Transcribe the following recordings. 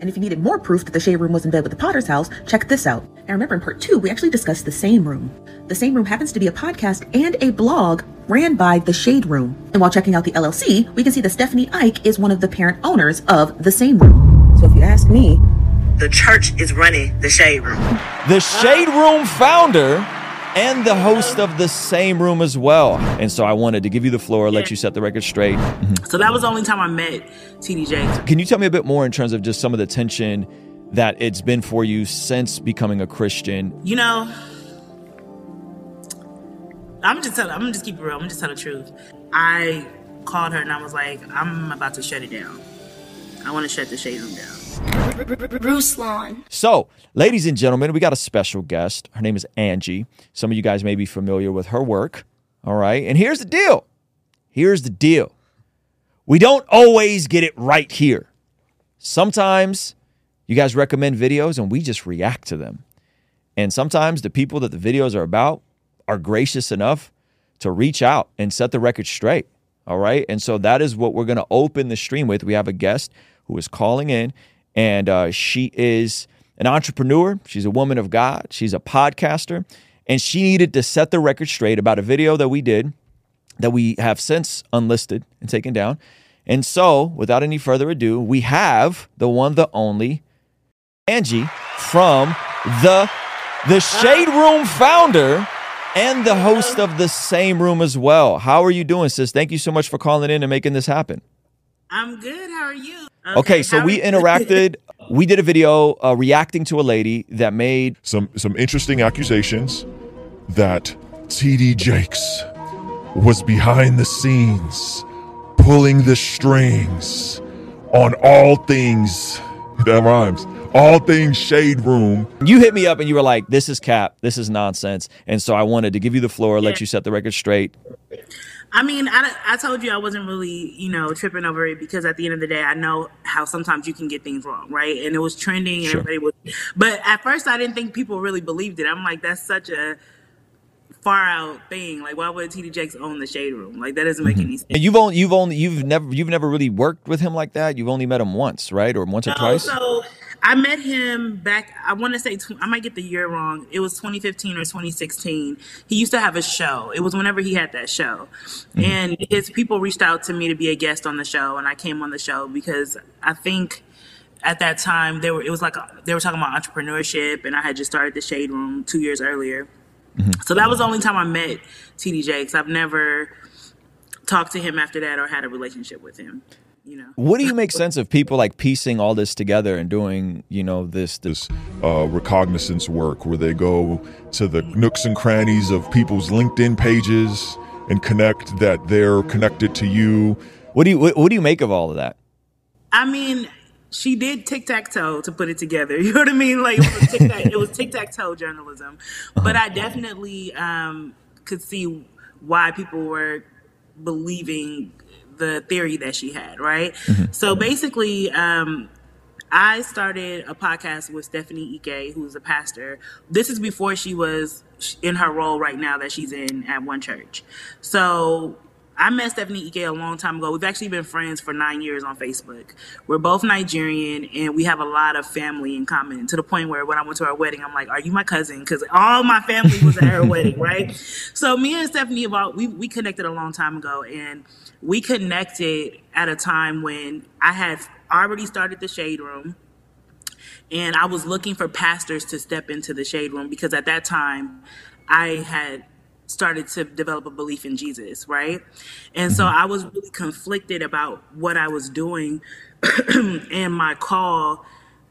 And if you needed more proof that the Shade Room was in bed with the Potter's house, check this out. And remember, in part two, we actually discussed the same room. The same room happens to be a podcast and a blog ran by the Shade Room. And while checking out the LLC, we can see that Stephanie Ike is one of the parent owners of the same room. So if you ask me, the church is running the Shade Room. The Shade Room founder and the host of the same room as well. And so I wanted to give you the floor, let you set the record straight. Mm-hmm. So that was the only time I met TD Jakes. Can you tell me a bit more in terms of just some of the tension that it's been for you since becoming a Christian? You know, I'm just tell, I'm gonna just keep it real. I'm gonna just tell the truth. I called her and I was like, I'm about to shut it down. I want to shut the shade room down. Ruslan. So, ladies and gentlemen, we got a special guest. Her name is Angie. Some of you guys may be familiar with her work. All right. And here's the deal. Here's the deal. We don't always get it right here. Sometimes you guys recommend videos and we just react to them. And sometimes the people that the videos are about are gracious enough to reach out and set the record straight. All right. And so that is what we're going to open the stream with. We have a guest who is calling in, and uh, she is an entrepreneur. She's a woman of God. She's a podcaster, and she needed to set the record straight about a video that we did that we have since unlisted and taken down. And so, without any further ado, we have the one, the only Angie from the the Shade Room founder and the host of the same room as well. How are you doing, sis? Thank you so much for calling in and making this happen. I'm good. How are you? Okay, so we interacted. we did a video uh, reacting to a lady that made some some interesting accusations that TD Jakes was behind the scenes pulling the strings on all things that rhymes all things shade room. You hit me up and you were like this is cap. This is nonsense. And so i wanted to give you the floor let you set the record straight I mean, I, I told you I wasn't really, you know, tripping over it because at the end of the day, I know how sometimes you can get things wrong, right? And it was trending and Sure. everybody was, but at first I didn't think people really believed it. I'm like, that's such a far out thing. Like, why would TD Jakes own the shade room? Like, that doesn't make mm-hmm. any sense. and you've only you've only you've never you've never really worked with him like that you've only met him once right or once or No, twice So I met him back. I want to say I might get the year wrong. It was 2015 or 2016. He used to have a show. It was whenever he had that show, mm-hmm. and his people reached out to me to be a guest on the show, and I came on the show because I think at that time they were it was like a, they were talking about entrepreneurship, and I had just started the Shade Room two years earlier. Mm-hmm. So that was the only time I met TDJ because I've never talked to him after that or had a relationship with him. You know. what do you make sense of people like piecing all this together and doing you know this this uh, recognizance work where they go to the nooks and crannies of people's linkedin pages and connect that they're connected to you what do you what, what do you make of all of that I mean, she did tic tac toe to put it together. You know what I mean? Like it was tic tac, it was tic tac toe journalism. But I definitely um, could see why people were believing the theory that she had. Right. So basically, um, I started a podcast with Stephanie Ike, who's a pastor. This is before she was in her role right now that she's in at One Church. So I met Stephanie Ike a long time ago. We've actually been friends for nine years on Facebook. We're both Nigerian and we have a lot of family in common to the point where when I went to her wedding, I'm like, Are you my cousin? Because all my family was at her wedding, right? So me and Stephanie about we, we connected a long time ago and we connected at a time when I had already started the shade room and I was looking for pastors to step into the shade room because at that time I had started to develop a belief in Jesus, right? And so mm-hmm. I was really conflicted about what I was doing and my call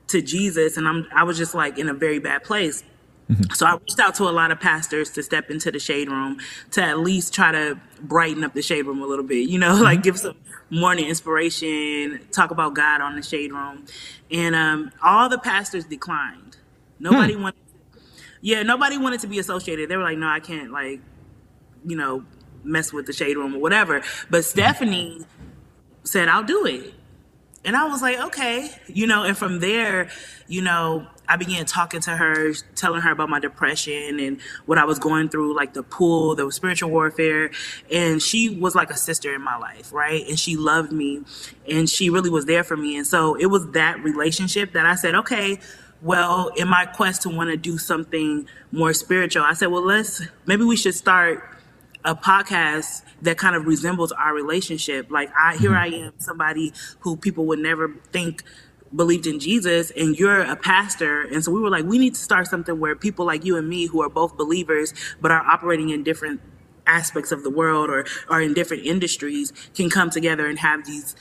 to Jesus and I'm I was just like in a very bad place. Mm-hmm. So I reached out to a lot of pastors to step into the shade room to at least try to brighten up the shade room a little bit, you know, like mm-hmm. give some morning inspiration, talk about God on the shade room. And um, all the pastors declined. Hmm. Nobody wanted yeah, nobody wanted to be associated. They were like, no, I can't like, you know, mess with the shade room or whatever. But Stephanie said, I'll do it. And I was like, okay, you know, and from there, you know, I began talking to her, telling her about my depression and what I was going through, like the pool, the spiritual warfare. And she was like a sister in my life, right? And she loved me and she really was there for me. And so it was that relationship that I said, okay, well, in my quest to want to do something more spiritual, I said, well, let's, maybe we should start a podcast that kind of resembles our relationship. Like I here mm-hmm. I am, somebody who people would never think believed in Jesus and you're a pastor. And so we were like, we need to start something where people like you and me who are both believers but are operating in different aspects of the world or are in different industries can come together and have these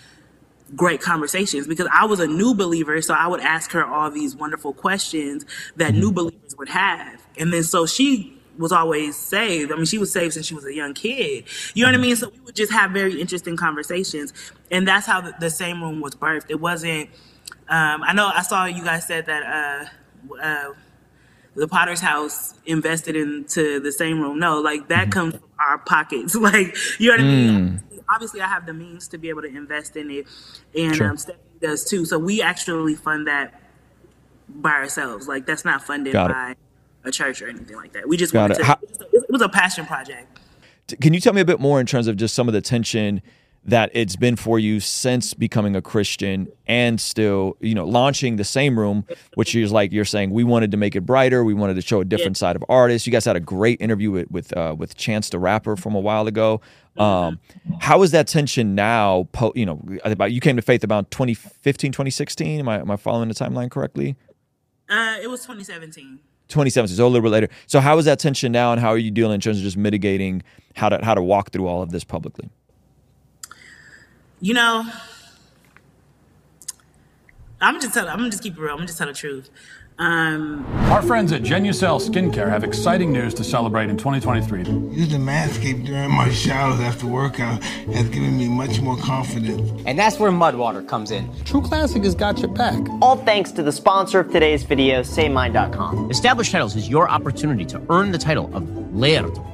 great conversations because I was a new believer, so I would ask her all these wonderful questions that new believers would have. And then so she was always saved. I mean, she was saved since she was a young kid. You know what I mean? So we would just have very interesting conversations. And that's how the, the same room was birthed. It wasn't, um, I know I saw you guys said that, uh, uh, the Potter's house invested into the same room. No, like that comes from our pockets. Like, you know what I mean? Obviously, I have the means to be able to invest in it, and Sure. um, Stephanie does too. So we actually fund that by ourselves. Like that's not funded by a church or anything like that. We just Got wanted it. to. How- it was a- it was a passion project. Can you tell me a bit more in terms of just some of the tension that it's been for you since becoming a Christian and still, you know, launching the same room, which is like you're saying, we wanted to make it brighter, we wanted to show a different side of artists. You guys had a great interview with with, uh, with Chance the Rapper from a while ago. Um, how is that tension now? Po- you know, about you came to faith about 2015, 2016. Am I am I following the timeline correctly? Uh, it was 2017. 2017, so a little bit later. So how is that tension now, and how are you dealing in terms of just mitigating how to how to walk through all of this publicly? You know, I'm just tell. I'm gonna just keep it real. I'm gonna just tell the truth. Um, Our friends at Genucel Skincare have exciting news to celebrate in 2023. Using Manscaped during my showers after workout has given me much more confidence. And that's where Mudwater comes in. True Classic has got your back. All thanks to the sponsor of today's video, SayMine.com. Established Titles is your opportunity to earn the title of Laird or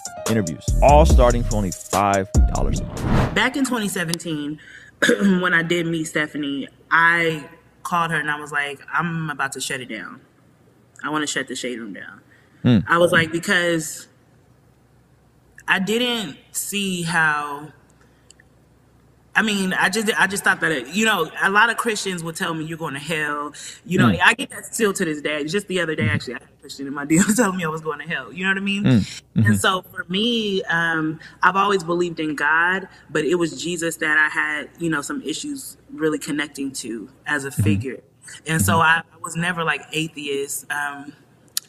interviews, all starting for only $5 a month. back in 2017, when I did meet Stephanie, I called her and I was like, I'm about to shut it down. I want to shut the shade room down. Hmm. I was like, because I didn't see how. I mean, I just I just thought that it, you know a lot of Christians would tell me you're going to hell. You know, mm. I get that still to this day. Just the other day, mm. actually, I had a Christian in my DM telling me I was going to hell. You know what I mean? Mm. And mm-hmm. so for me, um, I've always believed in God, but it was Jesus that I had you know some issues really connecting to as a mm-hmm. figure. And so mm-hmm. I, I was never like atheist. Um,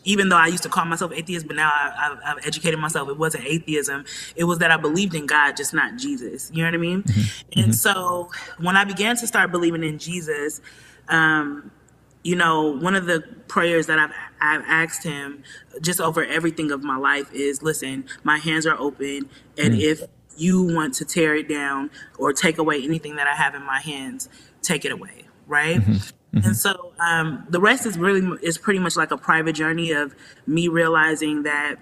even though I used to call myself atheist, but now I, I've, I've educated myself. It wasn't atheism. It was that I believed in God, just not Jesus. You know what I mean? Mm-hmm. And mm-hmm. so when I began to start believing in Jesus, um, you know, one of the prayers that I've, I've asked him just over everything of my life is, listen, my hands are open. And mm-hmm. if you want to tear it down or take away anything that I have in my hands, take it away. Right. And so um, the rest is really is pretty much like a private journey of me realizing that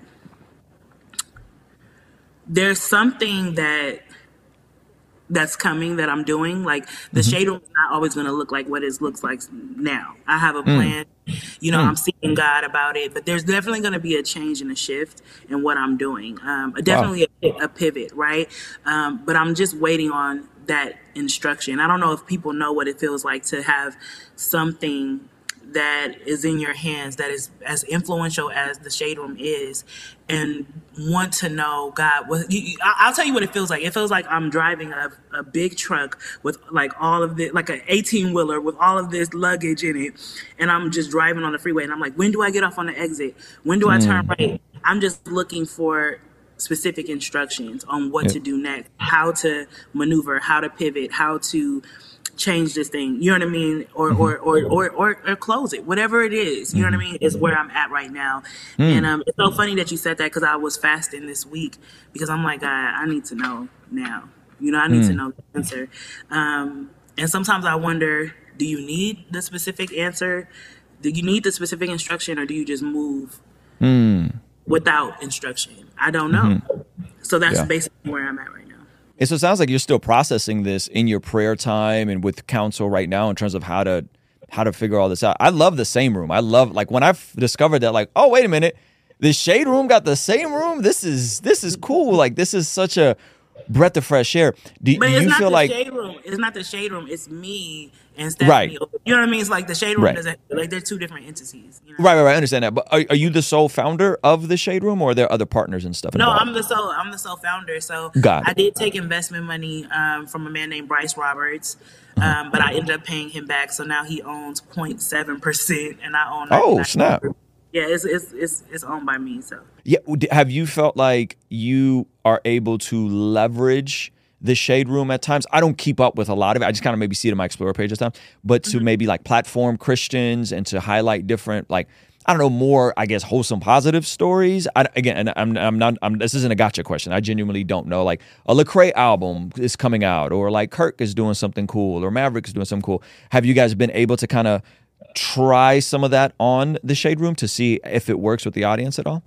there's something that that's coming that I'm doing. Like the shade room is not always going to look like what it looks like now. I have a plan. You know, I'm seeking God about it, but there's definitely going to be a change and a shift in what I'm doing. Um, definitely a, a pivot, right? Um, but I'm just waiting on that instruction. I don't know if people know what it feels like to have something that is in your hands that is as influential as the shade room is and want to know god what you, i'll tell you what it feels like. It feels like i'm driving a, a big truck with like all of the like an 18 wheeler with all of this luggage in it and i'm just driving on the freeway and i'm like when do i get off on the exit? When do i turn mm. right? I'm just looking for specific instructions on what to do next how to maneuver how to pivot how to change this thing. You know what I mean? Or mm-hmm. or, or or or or close it. Whatever it is. You know what I mean? Is where mm-hmm. I'm at right now. Hmm. And um, it's so funny that you said that because I was fasting this week because I'm like, I, I need to know now. You know, I need to hmm. know the answer. Um, and sometimes I wonder, do you need the specific answer? Do you need the specific instruction, or do you just move hmm. Without instruction? I don't know. Mm-hmm. So that's Yeah. basically where I'm at right now. And so it sounds like you're still processing this in your prayer time and with counsel right now in terms of how to how to figure all this out. I love the same room. I love like when I've discovered that like, oh wait a minute, the shade room got the same room. This is this is cool. Like this is such a breath of fresh air. Do, But do it's you not feel the like shade room. It's not the shade room. It's me and Stephanie. Right. You know what I mean? It's like the shade room Right. doesn't like they're two different entities. You know? right, right, right? I understand that. But are, are you the sole founder of the shade room, or are there other partners and stuff? No. I'm the sole. I'm the sole founder. So Got it. I did take investment money um, from a man named Bryce Roberts, Uh-huh. um, but I ended up paying him back. So now he owns 0.7 percent, and I own. Oh, snap. Yeah, it's it's it's it's owned by me. So Yeah. Have you felt like you are able to leverage the shade room at times? I don't keep up with a lot of it. I just kind of maybe see it in my Explorer page at times, but to mm-hmm. maybe like platform Christians and to highlight different, like, I don't know, more, I guess, wholesome, positive stories. I, again, and I'm, I'm not, I'm, this isn't a gotcha question. I genuinely don't know. Like, a Lecrae album is coming out, or like Kirk is doing something cool, or Maverick is doing something cool. Have you guys been able to kind of try some of that on the shade room to see if it works with the audience at all?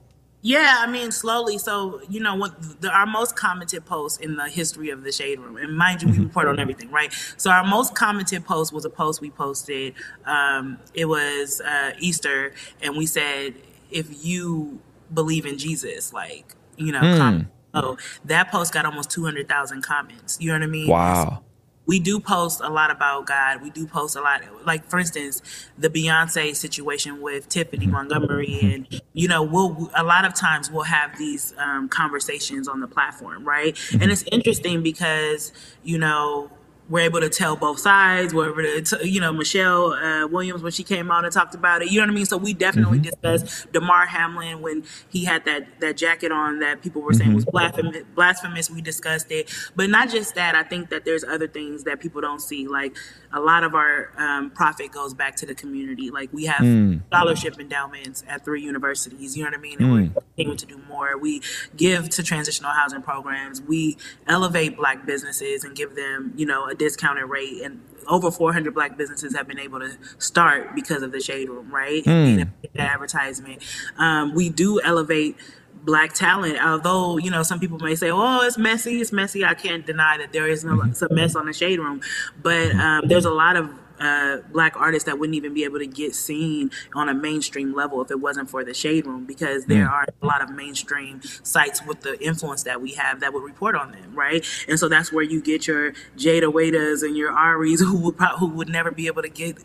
Yeah, I mean slowly. So you know what? The, our most commented post in the history of the Shade Room, and mind you, we report on everything, right? So our most commented post was a post we posted. Um, it was uh, Easter, and we said, if you believe in Jesus, like you know, comment. Oh, that post got almost two hundred thousand comments. You know what I mean? Wow. We do post a lot about God. We do post a lot, like for instance, the Beyonce situation with Tiffany mm-hmm. Montgomery, mm-hmm. and you know, we'll a lot of times we'll have these um, conversations on the platform, right? And mm-hmm. it's interesting because you know we're able to tell both sides. We're able to, you know, Michelle uh, Williams when she came out and talked about it. You know what I mean? So we definitely discussed Damar Hamlin when he had that that jacket on that people were saying was blasphemous. Blasphemous. We discussed it, but not just that. I think that there's other things that people don't see. Like a lot of our um, profit goes back to the community. Like we have scholarship endowments at three universities. You know what I mean? And we're continuing to do more. We give to transitional housing programs. We elevate black businesses and give them, you know, a discounted rate. And over 400 black businesses have been able to start because of the Shade Room, right? And being a- that advertisement. Um, we do elevate black talent although you know some people may say oh it's messy it's messy i can't deny that there is no it's a mess on the shade room but um, there's a lot of uh, black artists that wouldn't even be able to get seen on a mainstream level if it wasn't for the shade room because there are a lot of mainstream sites with the influence that we have that would report on them right? And so that's where you get your jada wadas and your aries who would pro- who would never be able to get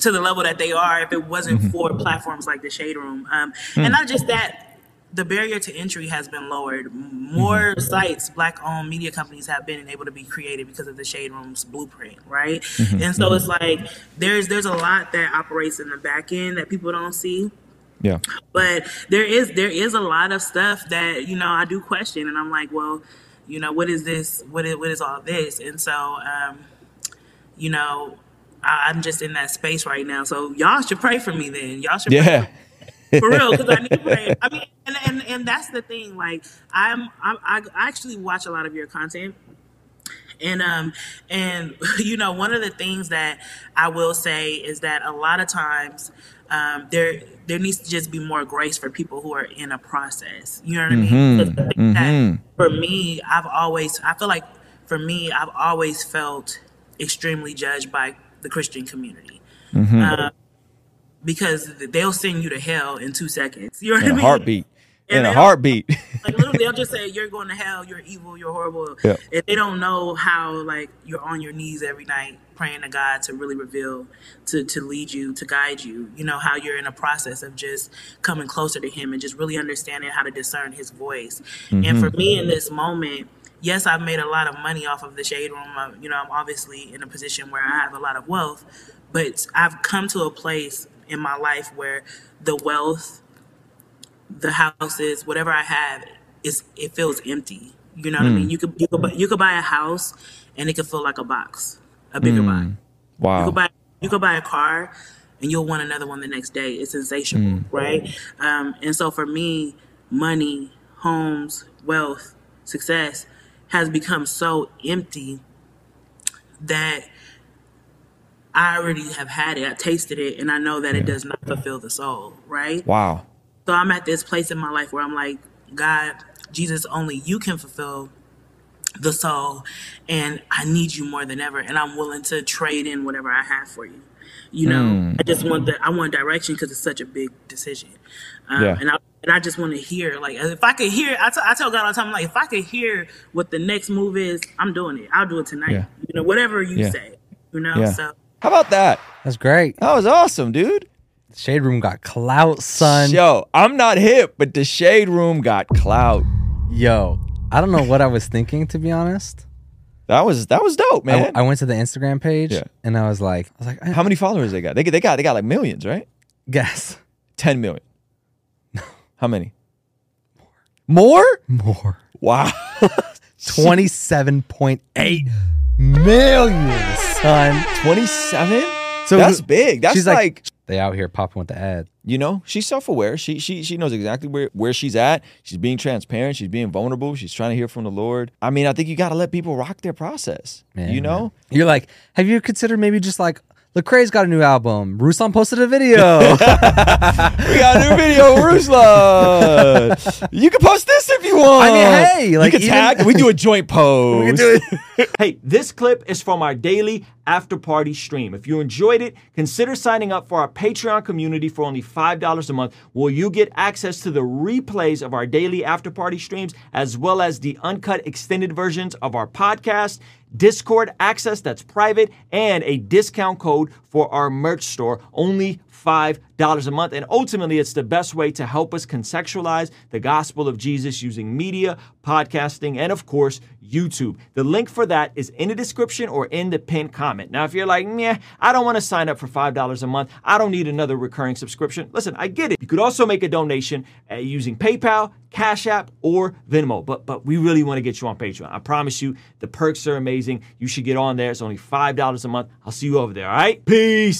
to the level that they are if it wasn't for platforms like the shade room. Um, and not just that the barrier to entry has been lowered. More mm-hmm. sites, black owned media companies have been able to be created because of the Shade Room's blueprint, right? Mm-hmm. And so mm-hmm. it's like there's there's a lot that operates in the back end that people don't see. Yeah. But there is there is a lot of stuff that, you know, I do question and I'm like, well, you know, what is this? What is what is all this? And so um, you know, I, I'm just in that space right now. So y'all should pray for me then. Y'all should pray Yeah. For real because I need prayer. I mean, and, and and that's the thing. Like, I'm, I'm I actually watch a lot of your content, and um and you know one of the things that I will say is that a lot of times um there there needs to just be more grace for people who are in a process. You know what I mean? Think that for me, I've always I feel like for me, I've always felt extremely judged by the Christian community. Um, because they'll send you to hell in two seconds. You know what In I a mean? heartbeat. And In a heartbeat. Like literally, they'll just say you're going to hell. You're evil. You're horrible. Yeah. And they don't know how like you're on your knees every night praying to God to really reveal, to to lead you, to guide you. You know how you're in a process of just coming closer to Him and just really understanding how to discern His voice. And for mm-hmm. me in this moment. Yes, I've made a lot of money off of the shade room. You know, I'm obviously in a position where I have a lot of wealth, but I've come to a place in my life where the wealth the houses, whatever I have, is it feels empty. You know what I mean? Hmm. You could you could buy, you could buy a house, and it could feel like a box. a bigger hmm. buy. You Wow. go buy you could buy a car and you'll want another one the next day. It's insatiable, hmm. right? Um, and so for me, money, homes, wealth, success has become so empty that I already have had it. I tasted it, and I know that it does not fulfill the soul, right? Wow. So I'm at this place in my life where I'm like, God, Jesus, only you can fulfill the soul, and I need you more than ever, and I'm willing to trade in whatever I have for you. You know, I just want the I want direction because it's such a big decision, um, Yeah. and I and I just want to hear like if I could hear, I t- I tell God all the time like if I could hear what the next move is, I'm doing it. I'll do it tonight. Yeah. You know, whatever you Yeah. say. You know, Yeah. so How about that? That's great. That was awesome, dude. Shade Room got clout, son. Yo, I'm not hip, but the shade room got clout. Yo, I don't know what I was thinking to be honest. That was that was dope, I, man. I went to the Instagram page Yeah. and I was like, I was like, I, How many followers they got? They, they got they got like millions, right? guess 10 million. How many? More? more. Wow. Twenty-seven point eight million, son. 27? So That's big. That's she's like, they out here popping with the ad. you know, she's self-aware. She she she knows exactly where where she's at. She's being transparent, she's being vulnerable, she's trying to hear from the Lord. I mean, I think you got to let people rock their process. Man, you know? man. You're like, have you considered maybe just like Lecrae's got a new album. Ruslan posted a video. We got a new video, Ruslan. You can post this if you want. I mean, hey, like, you can even- tag. We do a joint post. We can do it. hey, this clip is from our daily after party stream. If you enjoyed it, consider signing up for our Patreon community for only $5 a month, where you get access to the replays of our daily after party streams, as well as the uncut extended versions of our podcast, Discord access that's private, and a discount code for our merch store. Only $5 a month. And ultimately, it's the best way to help us contextualize the gospel of Jesus using media, podcasting, and of course, YouTube. The link for that is in the description or in the pinned comment. Now, if you're like, meh, I don't want to sign up for $5 a month, I don't need another recurring subscription. Listen, I get it. You could also make a donation uh, using PayPal, Cash App, or Venmo. But but we really want to get you on Patreon. I promise you, the perks are amazing. You should get on there. It's only $5 a month. I'll see you over there, all right? Peace.